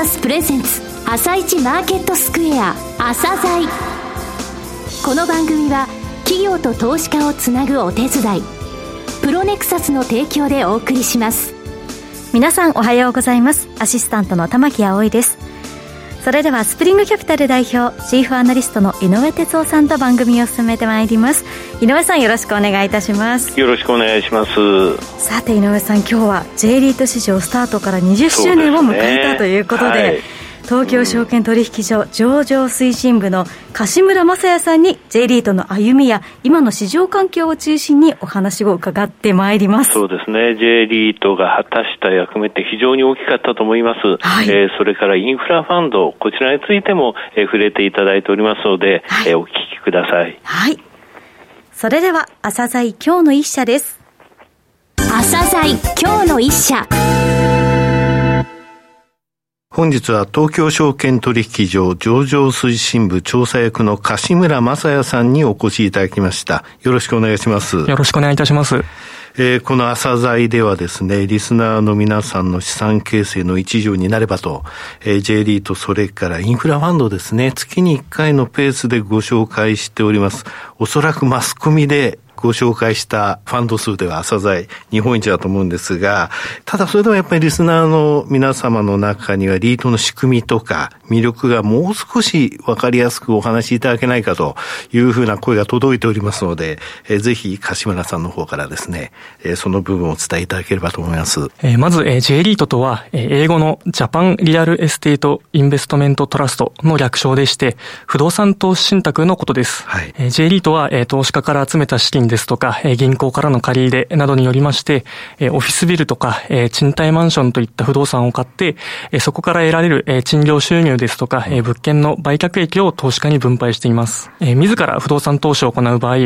サスプレゼンツ朝一マーケットスクエア朝鮮。この番組は企業と投資家をつなぐお手伝いプロネクサスの提供でお送りします。皆さんおはようございます。アシスタントの玉木葵です。それではスプリングキャピタル代表チーフアナリストの井上哲夫さんと番組を進めてまいります。井上さんよろしくお願いいたします。よろしくお願いします。さて井上さん今日は J リート市場スタートから20周年を迎えたということで東京証券取引所上場推進部の柏村雅也さんに J リートの歩みや今の市場環境を中心にお話を伺ってまいります。そうですね。J リートが果たした役目って非常に大きかったと思います、はい、えー、それからインフラファンドこちらについても、えー、触れていただいておりますので、はい、えー、お聞きください。はい。それでは朝鮮今日の一社です。朝鮮今日の一社本日は東京証券取引所上場推進部調査役の柏村正也さんにお越しいただきました。よろしくお願いします。よろしくお願いいたします。えー、この朝鮮ではですね、リスナーの皆さんの資産形成の一助になればと、えー、J リーとそれからインフラファンドですね、月に1回のペースでご紹介しております。おそらくマスコミでご紹介したファンド数では朝鮮日本一だと思うんですが、ただそれでもやっぱりリスナーの皆様の中にはリートの仕組みとか魅力がもう少しわかりやすくお話しいただけないかというふうな声が届いておりますので、えー、ぜひ柏村さんの方からですね、えー、その部分を伝えいただければと思います。えー、まず、えー、J リートとは、えー、英語の Japan Real Estate Investment Trust の略称でして、不動産投資信託のことです。はい、えー、J リートは、えー、投資家から集めた資金ですとか、え銀行からの借り入れなどによりまして、えオフィスビルとか、え賃貸マンションといった不動産を買って、えそこから得られる、え賃料収入ですとか、え物件の売却益を投資家に分配しています。え自ら不動産投資を行う場合、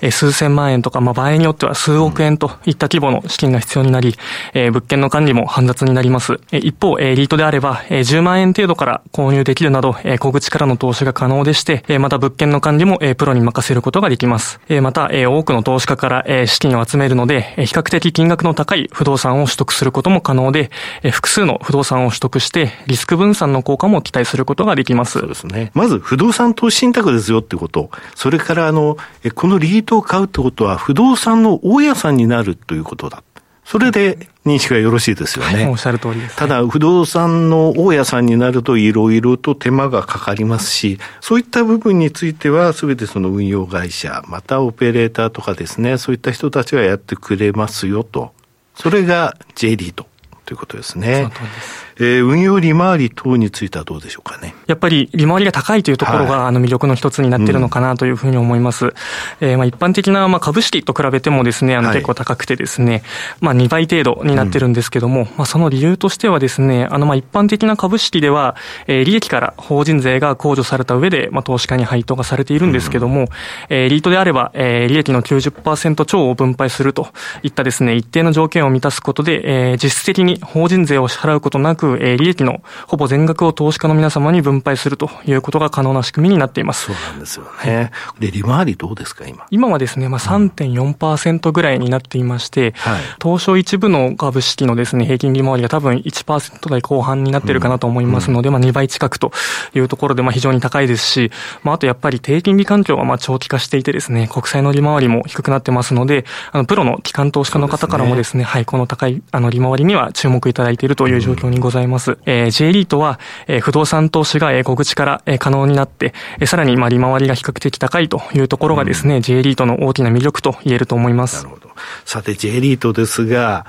え数千万円とか、まあ、場合によっては数億円といった規模の資金が必要になり、え物件の管理も煩雑になります。え一方、えリートであれば、え10万円程度から購入できるなど、え小口からの投資が可能でして、えまた物件の管理も、えプロに任せることができます。えまた、え多くの投資家から、資金を集めるので、比較的金額の高い不動産を取得することも可能で、複数の不動産を取得して、リスク分散の効果も期待することができます。そうですね。まず、不動産投資信託ですよってこと。それから、あの、このリートを買うってことは、不動産の大家さんになるということだ。それで認識がよろしいですよね。はい、おっしゃる通りです、ただ、不動産の大家さんになるといろいろと手間がかかりますし、そういった部分については、すべてその運用会社、またオペレーターとかですね、そういった人たちがやってくれますよと。それが J リートということですね。その通りです。えー、運用利回り等についてはどうでしょうかね？やっぱり利回りが高いというところが、はい、あの魅力の一つになっているのかなというふうに思います。うん、えー、まあ一般的なまあ株式と比べてもですね、あの結構高くてですね、はい、まあ2倍程度になってるんですけども、うん、まあその理由としてはですね、あのまあ一般的な株式では、えー、利益から法人税が控除された上で、まあ投資家に配当がされているんですけども、うん、えー、リートであれば、えー、利益の90%超を分配するといったですね、一定の条件を満たすことで、えー、実質的に法人税を支払うことなく、えー、利益のほぼ全額を投資家の皆様に分配するということが可能な仕組みになっています。そうなんですよね。で、利回りどうですか、今？今はですね、まあ3.4%ぐらいになっていまして、はい、東証一部の株式のですね、平均利回りが多分1%台後半になっているかなと思いますので、うん、まあ2倍近くというところで、まあ非常に高いですし、まああとやっぱり低金利環境はまあ長期化していてですね、国債の利回りも低くなってますので、あの、プロの機関投資家の方からもですね、すねはい、この高いあの利回りには注目いただいているという状況にございます。うん、えー、J リートは、えー、不動産投資が、えー、小口から、えー、可能になって、えー、さらに、まあ、利回りが比較的高いというところがですね、うん、J リートの大きな魅力と言えると思います。なるほど。さて、J リートですが、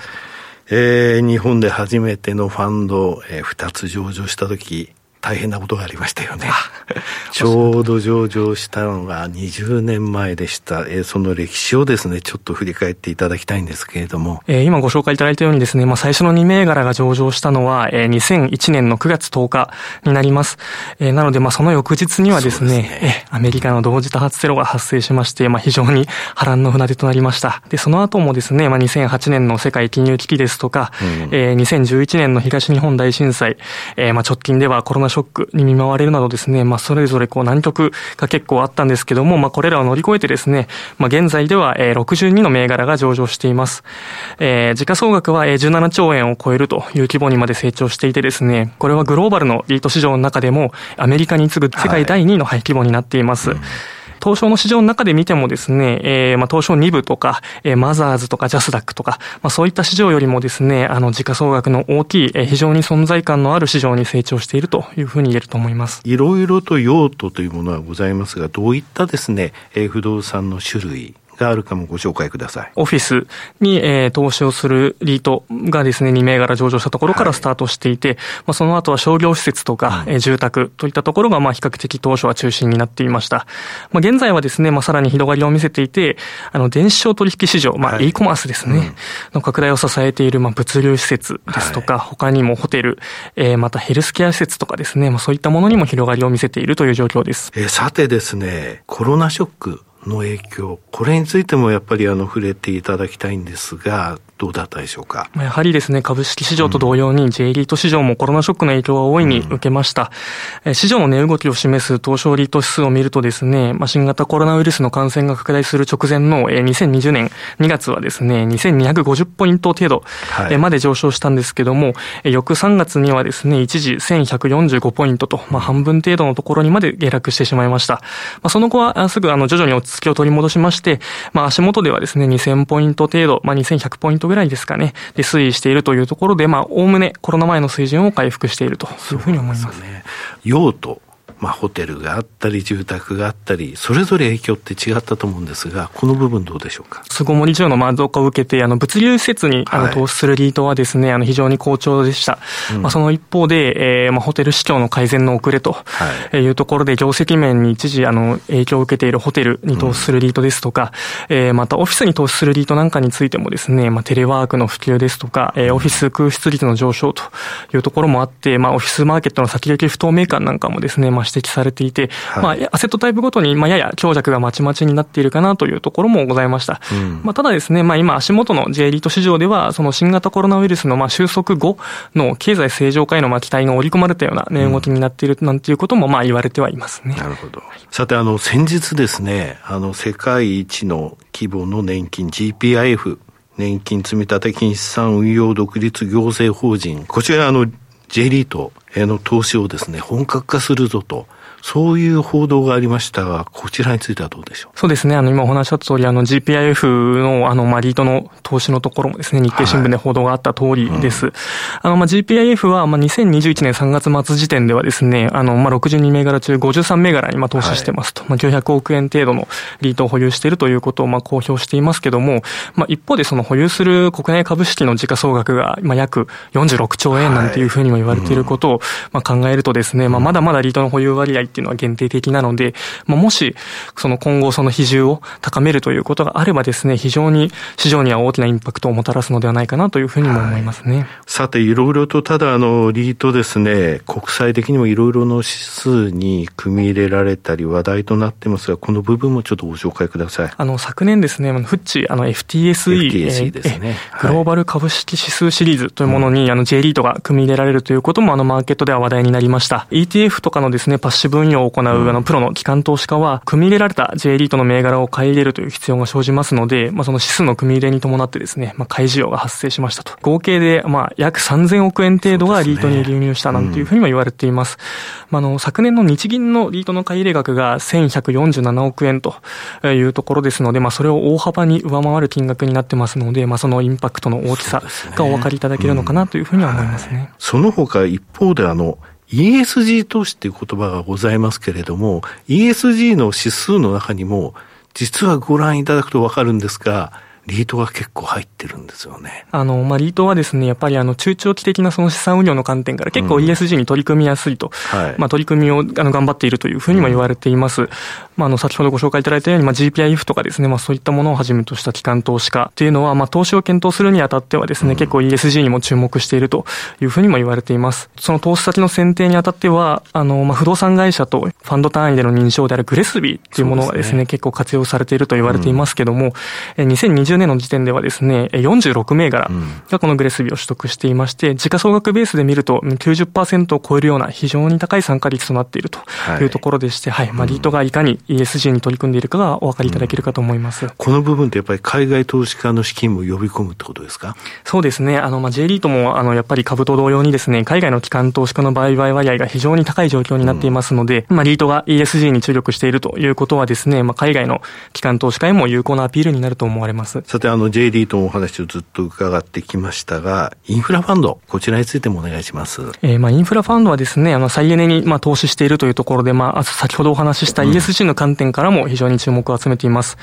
えー、日本で初めてのファンド、えー、2つ上場したとき、大変なことがありましたよね。ちょうど上場したのが20年前でした。えー、その歴史をですね、ちょっと振り返っていただきたいんですけれども。えー、今ご紹介いただいたようにですね、まあ、最初の2銘柄が上場したのは、えー、2001年の9月10日になります。えー、なので、まあ、その翌日にはですね、すねえー、アメリカの同時多発テロが発生しまして、まあ、非常に波乱の船出となりました。で、その後もですね、まあ、2008年の世界金融危機ですとか、うん、えー、2011年の東日本大震災、えー、まあ、直近ではコロナショックに見舞われるなどですね、まあ、それぞれこう難局が結構あったんですけども、まあ、これらを乗り越えてですね、まあ、現在では、えー、62の銘柄が上場しています。えー、時価総額は、えー、17兆円を超えるという規模にまで成長していてですね、これはグローバルのリート市場の中でも、アメリカに次ぐ世界第2位の規模になっています。はいうん東証の市場の中で見てもですね、えー、まあ東証2部とか、えー、マザーズとかジャスダックとか、まあそういった市場よりもですね、あの時価総額の大きい、えー、非常に存在感のある市場に成長しているというふうに言えると思います。いろいろと用途というものはございますが、どういったですね、えー、不動産の種類、があるかもご紹介ください。オフィスに、えー、投資をするリートがですね、2銘柄上場したところからスタートしていて、はい、まあ、その後は商業施設とか、うん、住宅といったところが、まあ、比較的当初は中心になっていました。まあ、現在はですね、まあ、さらに広がりを見せていて、あの、電子商取引市場、まあ、e コマースですね、うん、の拡大を支えている、まあ、物流施設ですとか、はい、他にもホテル、えー、またヘルスケア施設とかですね、まあ、そういったものにも広がりを見せているという状況です。えー、さてですね、コロナショックの影響、これについてもやっぱりあの触れていただきたいんですが、どうだったでしょうか？やはりですね、株式市場と同様に J リート市場もコロナショックの影響は大いに受けました。うん、市場の値動きを示す東証リート指数を見るとですね、まあ、新型コロナウイルスの感染が拡大する直前の2020年2月はですね、2250ポイント程度まで上昇したんですけども、はい、翌3月にはですね、一時1145ポイントと、まあ、半分程度のところにまで下落してしまいました。まあ、その後はすぐあの徐々に落ち着きを取り戻しまして、まあ、足元ではですね、2000ポイント程度、まあ、2100ポイントぐらいですかね、で推移しているというところで、まあ、おおむねコロナ前の水準を回復しているというふうに思います。すね、用途まあ、ホテルがあったり、住宅があったり、それぞれ影響って違ったと思うんですが、この部分どうでしょうか？巣ごもり需要の満足化を受けて、あの、物流施設に、あの、投資するリートはですね、あの、非常に好調でした。うん、まあ、その一方で、えー、まあ、ホテル市況の改善の遅れとい。うところで、業績面に一時、あの、影響を受けているホテルに投資するリートですとか、うん、えー、またオフィスに投資するリートなんかについてもですね、まあ、テレワークの普及ですとか、えー、オフィス空室率の上昇というところもあって、まあ、オフィスマーケットの先行き不透明感なんかもですね、まあ、指摘されていて、はい、まあ、アセットタイプごとに、まあ、やや強弱がまちまちになっているかなというところもございました。うん、まあ、ただですね、まあ、今、足元の J リート市場では、その新型コロナウイルスの、まあ、収束後の経済正常化への、まあ、期待が織り込まれたような値動きになっているなんていうことも、まあ、言われてはいますね。なるほど。さて、あの、先日ですね、あの、世界一の規模の年金 GPIF、年金積立金資産運用独立行政法人、こちらあの、J リートへの投資をですね、本格化するぞと。そういう報道がありましたが、こちらについてはどうでしょう？そうですね。あの、今お話した通り、あの、GPIF の、あの、まあ、リートの投資のところもですね、日経新聞で報道があった通りです。はい。うん、あの、まあ、GPIF は、まあ、2021年3月末時点ではですね、あの、まあ、62銘柄中53銘柄に、まあ、投資してますと、はい、まあ、900億円程度のリートを保有しているということを、まあ、公表していますけども、まあ、一方でその保有する国内株式の時価総額が、まあ、約46兆円なんていうふうにも言われていることを、まあ、考えるとですね、まあ、まだまだリートの保有割合っていうのは限定的なので、まあ、もし、その今後その比重を高めるということがあればですね、非常に市場には大きなインパクトをもたらすのではないかなというふうにも思いますね。はい、さて、いろいろとただ、あの、リートですね、国際的にもいろいろの指数に組み入れられたり話題となってますが、この部分もちょっとご紹介ください。あの、昨年ですね、フッチ、あの、FTSE、FTSE ですね、グローバル株式指数シリーズというものに、あの、J リートが組み入れられるということも、あの、マーケットでは話題になりました。ETF とかのですね、パッシブ運用を行う、あの、プロの機関投資家は、組み入れられた J リートの銘柄を買い入れるという必要が生じますので、まあ、その指数の組み入れに伴ってですね、まあ、買い需要が発生しましたと。合計で、まあ、約3000億円程度がリートに流入したなんていうふうにも言われています。まあ、あの、昨年の日銀のリートの買い入れ額が1147億円というところですので、まあ、それを大幅に上回る金額になってますので、まあ、そのインパクトの大きさがお分かりいただけるのかなというふうには思いますね。その他一方であの、ESG 投資っていう言葉がございますけれども、ESG の指数の中にも、実はご覧いただくとわかるんですが、リートが結構入ってるんですよね。あの、まあ、リートはですね、やっぱりあの、中長期的なその資産運用の観点から結構 ESG に取り組みやすいと、うんはい、まあ、取り組みをあの頑張っているというふうにも言われています。うん、まあ、あの、先ほどご紹介いただいたように、まあ、GPIF とかですね、まあ、そういったものをはじめとした機関投資家っていうのは、まあ、投資を検討するにあたってはですね、うん、結構 ESG にも注目しているというふうにも言われています。その投資先の選定にあたっては、あの、まあ、不動産会社とファンド単位での認証であるグレスビーっていうものがですね、すね。結構活用されていると言われていますけども、うん、2020 2020年の時点ではですね、46銘柄がこのグレスビーを取得していまして、時価総額ベースで見ると90%を超えるような非常に高い参加率となっているとい。うところでして、はい、はい、まあ、リートがいかに ESG に取り組んでいるかがお分かりいただけるかと思います。この部分ってやっぱり海外投資家の資金も呼び込むってことですか？そうですね。あの、まあ、J リートも、あの、やっぱり株と同様にですね、海外の機関投資家の売買割合が非常に高い状況になっていますので、うん、まあ、リートが ESG に注力しているということはですね、まあ、海外の機関投資家へも有効なアピールになると思われます。さて、あの、J リートのお話をずっと伺ってきましたが、インフラファンド、こちらについてもお願いします。えー、まあ、インフラファンドはですね、あの、再エネに、まあ、投資しているというところで、まあ、先ほどお話しした ESG の観点からも非常に注目を集めています。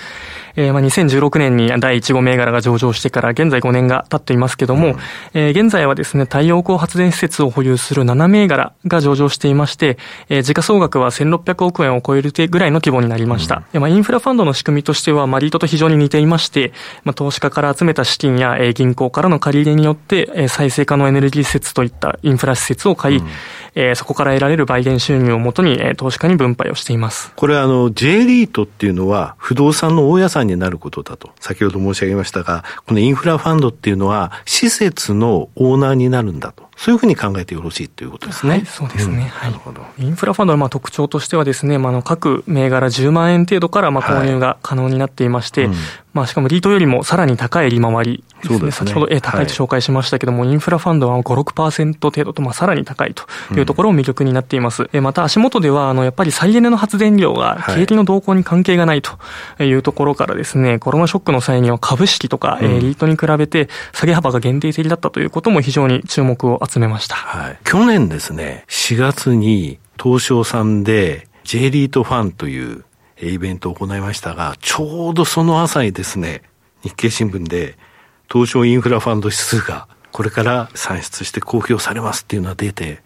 えー、まあ、2016年に第1号銘柄が上場してから現在5年が経っていますけども、うん、えー、現在はですね、太陽光発電施設を保有する7銘柄が上場していまして、えー、時価総額は1600億円を超えるぐらいの規模になりました。うん、まあ、インフラファンドの仕組みとしては、まあ、リートと非常に似ていまして、まあ、投資家から集めた資金や、えー、銀行からの借り入れによって、えー、再生可能エネルギー施設といったインフラ施設を買い、うん。えー、そこから得られる売電収入をもとに、えー、投資家に分配をしています。これあの、J リートっていうのは不動産の大家さんになることだと、先ほど申し上げましたが、このインフラファンドっていうのは施設のオーナーになるんだと。そういうふうに考えてよろしいということですね。はい、そうですね。うん、はい。インフラファンドのまあ特徴としてはですね、まあ、の各銘柄10万円程度からまあ購入が可能になっていまして、はいうん、まあ、しかもリートよりもさらに高い利回りですね。すね先ほど、え、高いと紹介しましたけども、はい、インフラファンドは5、6%程度と、まあ、さらに高いというところも魅力になっています。うん、また足元では、あの、やっぱり再エネの発電量が景気の動向に関係がないというところからですね、コロナショックの際には株式とか、うん、リートに比べて下げ幅が限定的だったということも非常に注目を集めました。はい去年ですね、4月に東証さんで J リートファンというイベントを行いましたが、ちょうどその朝にですね、日経新聞で東証インフラファンド指数がこれから算出して公表されますっていうのが出て、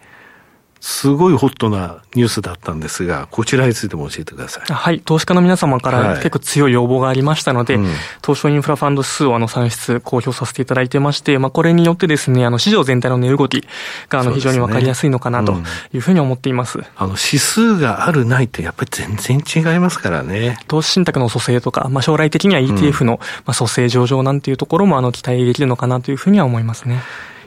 すごいホットなニュースだったんですが、こちらについても教えてください。はい。投資家の皆様から結構強い要望がありましたので、はいうん、東証インフラファンド指数をあの算出、公表させていただいてまして、まあ、これによってですね、あの、市場全体の値動きがあの、非常にわかりやすいのかなというふうに思っています。ねうん、あの、指数があるないってやっぱり全然違いますからね。投資信託の蘇生とか、まあ、将来的には ETF の、まあ、蘇生上場なんていうところもあの、期待できるのかなというふうには思いますね。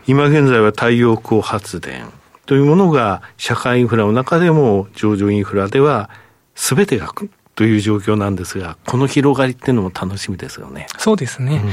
今現在は太陽光発電、というものが社会インフラの中でも上場インフラでは全てがという状況なんですが、この広がりっていうのも楽しみですよね。そうですね。うん、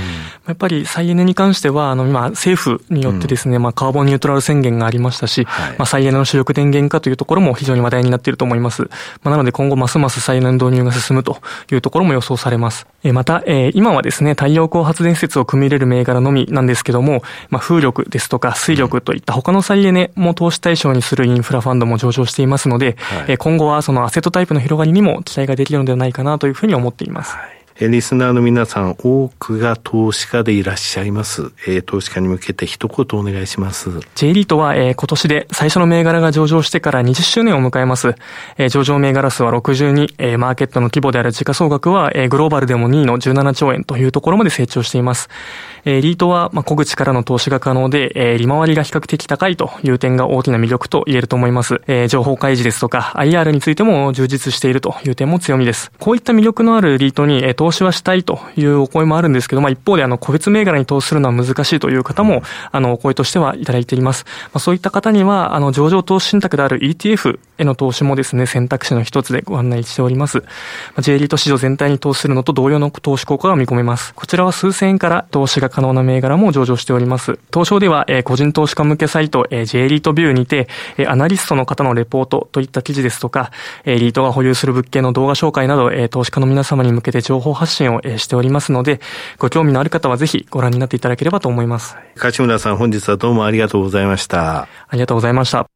やっぱり再エネに関しては、あの、今、政府によってですね、うん、まあ、カーボンニュートラル宣言がありましたし、はい、まあ、再エネの主力電源化というところも非常に話題になっていると思います。まあ、なので今後ますます再エネの導入が進むというところも予想されます。えまた、えー、今はですね、太陽光発電施設を組み入れる銘柄のみなんですけども、まあ、風力ですとか水力といった他の再エネも投資対象にするインフラファンドも上場していますので、はい、え今後はそのアセットタイプの広がりにも期待ができるのではないかなというふうに思っています。はいえリスナーの皆さん、多くが投資家でいらっしゃいます。え、投資家に向けて一言お願いします。J リートは、え、今年で最初の銘柄が上場してから20周年を迎えます。え、上場銘柄数は62、え、マーケットの規模である時価総額は、え、グローバルでも2位の17兆円というところまで成長しています。え、リートは、まあ、小口からの投資が可能で、え、利回りが比較的高いという点が大きな魅力と言えると思います。え、情報開示ですとか、IR についても充実しているという点も強みです。こういった魅力のあるリートに、えー、投資はしたいというお声もあるんですけど、まあ、一方であの、個別銘柄に投資するのは難しいという方も、あの、お声としてはいただいています。まあ、そういった方には、あの、上場投資信託である ETF への投資もですね、選択肢の一つでご案内しております。まあ、J リート市場全体に投資するのと同様の投資効果が見込めます。こちらは数千円から投資が可能な銘柄も上場しております。東証では、えー、個人投資家向けサイト、えー、J リートビューにて、えー、アナリストの方のレポートといった記事ですとか、えー、リートが保有する物件の動画紹介など、えー、投資家の皆様に向けて情報発信を、えー、しておりますので、ご興味のある方はぜひご覧になっていただければと思います。柏村さん、本日はどうもありがとうございました。ありがとうございました。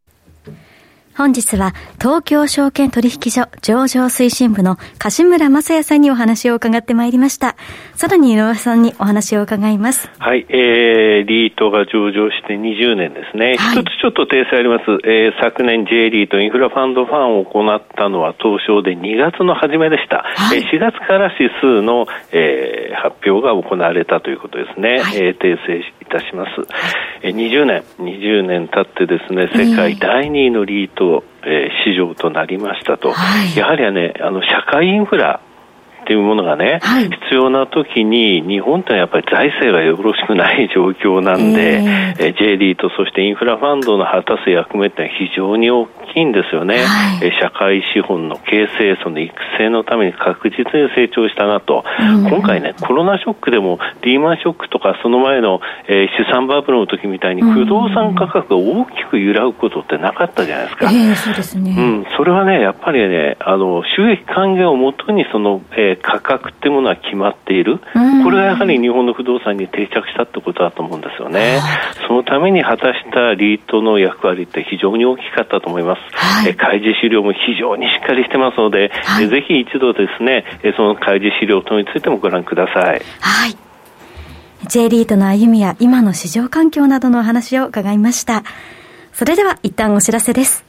本日は東京証券取引所上場推進部の柏村正也さんにお話を伺ってまいりました。さらに井上さんにお話を伺います。はい、えー、リートが上場して20年ですね。はい、一つちょっと訂正あります。えー、昨年 J リートインフラファンドファンを行ったのは東証で2月の初めでした。はい、えー、4月から指数の、えー、発表が行われたということですね。はい、えー、訂正いたします。えー、20年、20年経ってですね、世界第2位のリート、えー、市場となりましたと、はい、やはりはね、あの社会インフラっっていうものがね、はい、必要な時に日本ってやっぱり財政がよろしくない状況なんで、えー、J リートそしてインフラファンドの果たす役目って非常に大きいんですよね、はい、社会資本の形成その育成のために確実に成長したなと、今回ねコロナショックでもリーマンショックとかその前の、えー、資産バブルの時みたいに不動産価格が大きく揺らぐことってなかったじゃないですか、えー、そうですね、うん、それはねやっぱりねあの収益還元をもとにその、えー、価格っていうものは決まっている、これがやはり日本の不動産に定着したってことだと思うんですよね、そのために果たしたリートの役割って非常に大きかったと思います、はい、え開示資料も非常にしっかりしてますので、はい、ぜひ一度ですねその開示資料等についてもご覧ください。はい。J リートの歩みや今の市場環境などの話を伺いました。それでは一旦お知らせです。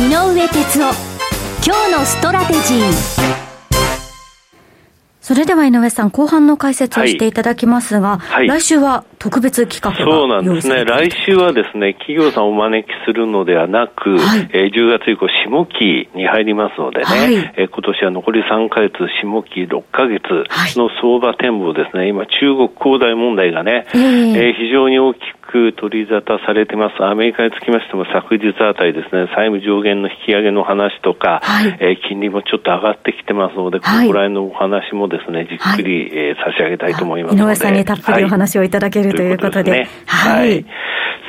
井上哲夫。今日のストラテジー。それでは井上さん、後半の解説をしていただきますが、はい。はい、来週は特別企画そうなんですね。来週はですね、企業さんをお招きするのではなく、はい、えー、10月以降、下期に入りますのでね、はい、えー、今年は残り3ヶ月、下期6ヶ月の相場展望ですね、今、中国恒大問題がね、えー、えー、非常に大きくく取り沙汰されてます。アメリカにつきましても昨日あたりですね、債務上限の引き上げの話とか、はい、えー、金利もちょっと上がってきてますので、はい、ここら辺のお話もですね、じっくり、はい、えー、差し上げたいと思いますので。井上さんにたっぷりお話をいただける、ということで。はい。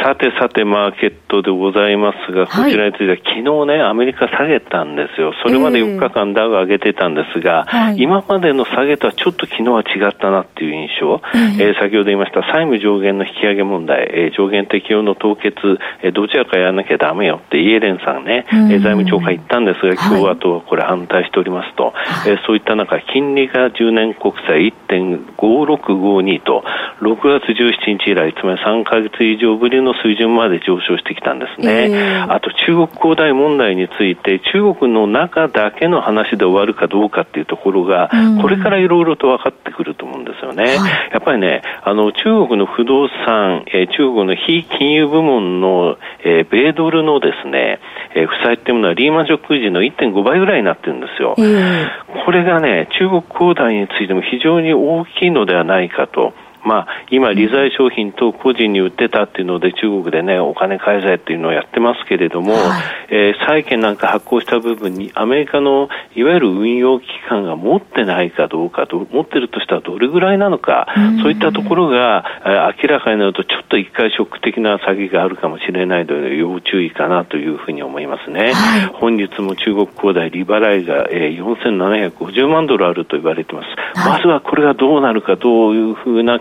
さてさて、マーケットでございますが、こちらについては、昨日ね、アメリカ下げたんですよ。それまで4日間ダウ上げてたんですが、えー、今までの下げとはちょっと昨日は違ったなっていう印象。えー、えー、先ほど言いました債務上限の引き上げ問題、えー、上限適用の凍結、えー、どちらかやらなきゃダメよってイエレンさんね、えー、財務長官言ったんですが、共和党はこれ反対しておりますと、はい、えー、そういった中、金利が10年国債1.5652と、6月17日以来、つまり3か月以上ぶりの水準まで上昇してきたんですね。えー、あと中国恒大問題について、中国の中だけの話で終わるかどうかっていうところが、これからいろいろと分かってくると思うんですよね。はい、やっぱりね、あの、中国の不動産、えー、中国の非金融部門の、えー、米ドルのですね、えー、負債っていうものはリーマンショック時の1.5倍ぐらいになってるんですよ。えー、これがね、中国恒大についても非常に大きいのではないかと。まあ、今、利財商品と個人に売ってたっていうので、中国でね、お金返せっていうのをやってますけれども、はい、えー、債券なんか発行した部分に、アメリカのいわゆる運用機関が持ってないかどうかと、持ってるとしたらどれぐらいなのか、そういったところが、えー、明らかになると、ちょっと一回ショック的な詐欺があるかもしれないので、要注意かなというふうに思いますね。はい、本日も中国恒大利払いが、えー、4750万ドルあると言われています。はい、まずはこれがどうなるか、どういうふうな